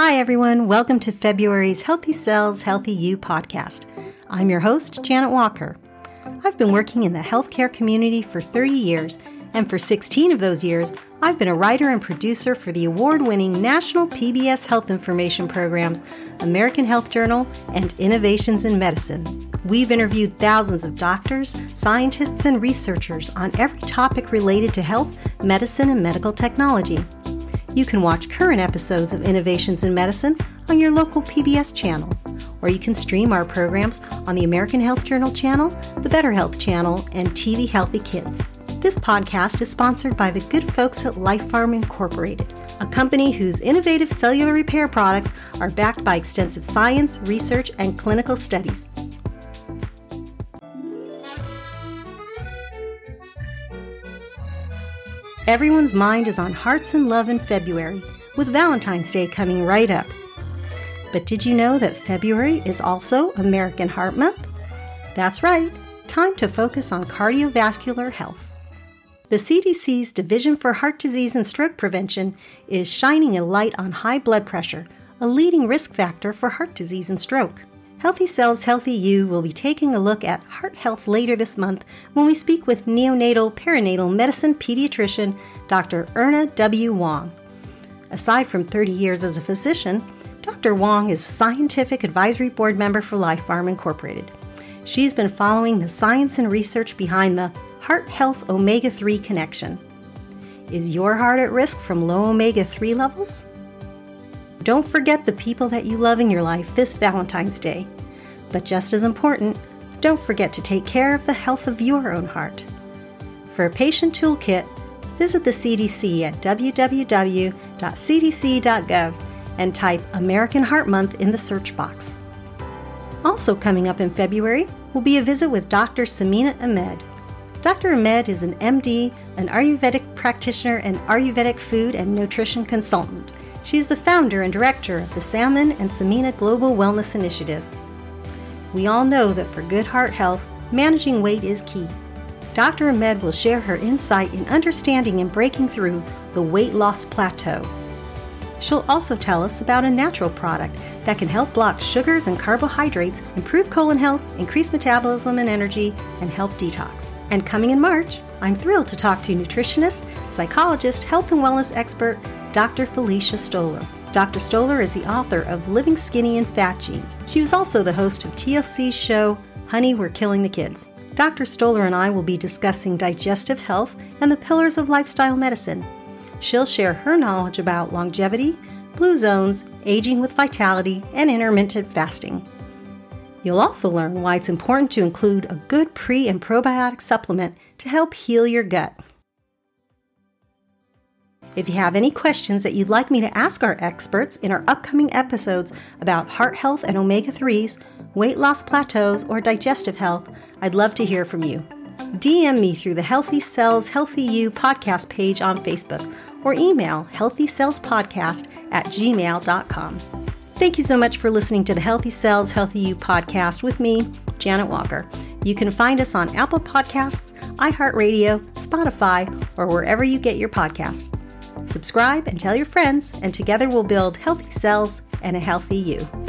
Hi, everyone. Welcome to February's Healthy Cells, Healthy You podcast. I'm your host, Janet Walker. I've been working in the healthcare community for 30 years, and for 16 of those years, I've been a writer and producer for the award winning national PBS health information programs, American Health Journal, and Innovations in Medicine. We've interviewed thousands of doctors, scientists, and researchers on every topic related to health, medicine, and medical technology. You can watch current episodes of Innovations in Medicine on your local PBS channel, or you can stream our programs on the American Health Journal channel, the Better Health channel, and TV Healthy Kids. This podcast is sponsored by the good folks at LifePharm Incorporated, a company whose innovative cellular repair products are backed by extensive science, research, and clinical studies. Everyone's mind is on hearts and love in February, with Valentine's Day coming right up. But did you know that February is also American Heart Month? That's right, time to focus on cardiovascular health. The CDC's Division for Heart Disease and Stroke Prevention is shining a light on high blood pressure, a leading risk factor for heart disease and stroke. Healthy Cells, Healthy You will be taking a look at heart health later this month when we speak with neonatal perinatal medicine pediatrician Dr. Erma W. Wong. Aside from 30 years as a physician, Dr. Wong is a scientific advisory board member for LifePharm Incorporated. She's been following the science and research behind the heart health omega 3 connection. Is your heart at risk from low omega 3 levels? Don't forget the people that you love in your life this Valentine's Day. But just as important, don't forget to take care of the health of your own heart. For a patient toolkit, visit the CDC at www.cdc.gov and type American Heart Month in the search box. Also, coming up in February will be a visit with Dr. Samina Ahmad. Dr. Ahmad is an MD, an Ayurvedic practitioner, and Ayurvedic food and nutrition consultant. She is the founder and director of the Salman and Samina Global Wellness Initiative. We all know that for good heart health, managing weight is key. Dr. Ahmad will share her insight in understanding and breaking through the weight loss plateau. She'll also tell us about a natural product that can help block sugars and carbohydrates, improve colon health, increase metabolism and energy, and help detox. And coming in March, I'm thrilled to talk to nutritionist, psychologist, health and wellness expert Dr. Felicia Stoler. Dr. Stoler is the author of Living Skinny in Fat Genes. She was also the host of TLC's show, Honey, We're Killing the Kids. Dr. Stoler and I will be discussing digestive health and the pillars of lifestyle medicine. She'll share her knowledge about longevity, blue zones, aging with vitality, and intermittent fasting. You'll also learn why it's important to include a good pre and probiotic supplement to help heal your gut. If you have any questions that you'd like me to ask our experts in our upcoming episodes about heart health and omega 3s, weight loss plateaus, or digestive health, I'd love to hear from you. DM me through the Healthy Cells, Healthy You podcast page on Facebook or email healthycellspodcast at gmail.com. Thank you so much for listening to the Healthy Cells, Healthy You podcast with me, Janet Walker. You can find us on Apple Podcasts, iHeartRadio, Spotify, or wherever you get your podcasts. Subscribe and tell your friends, and together we'll build healthy cells and a healthy you.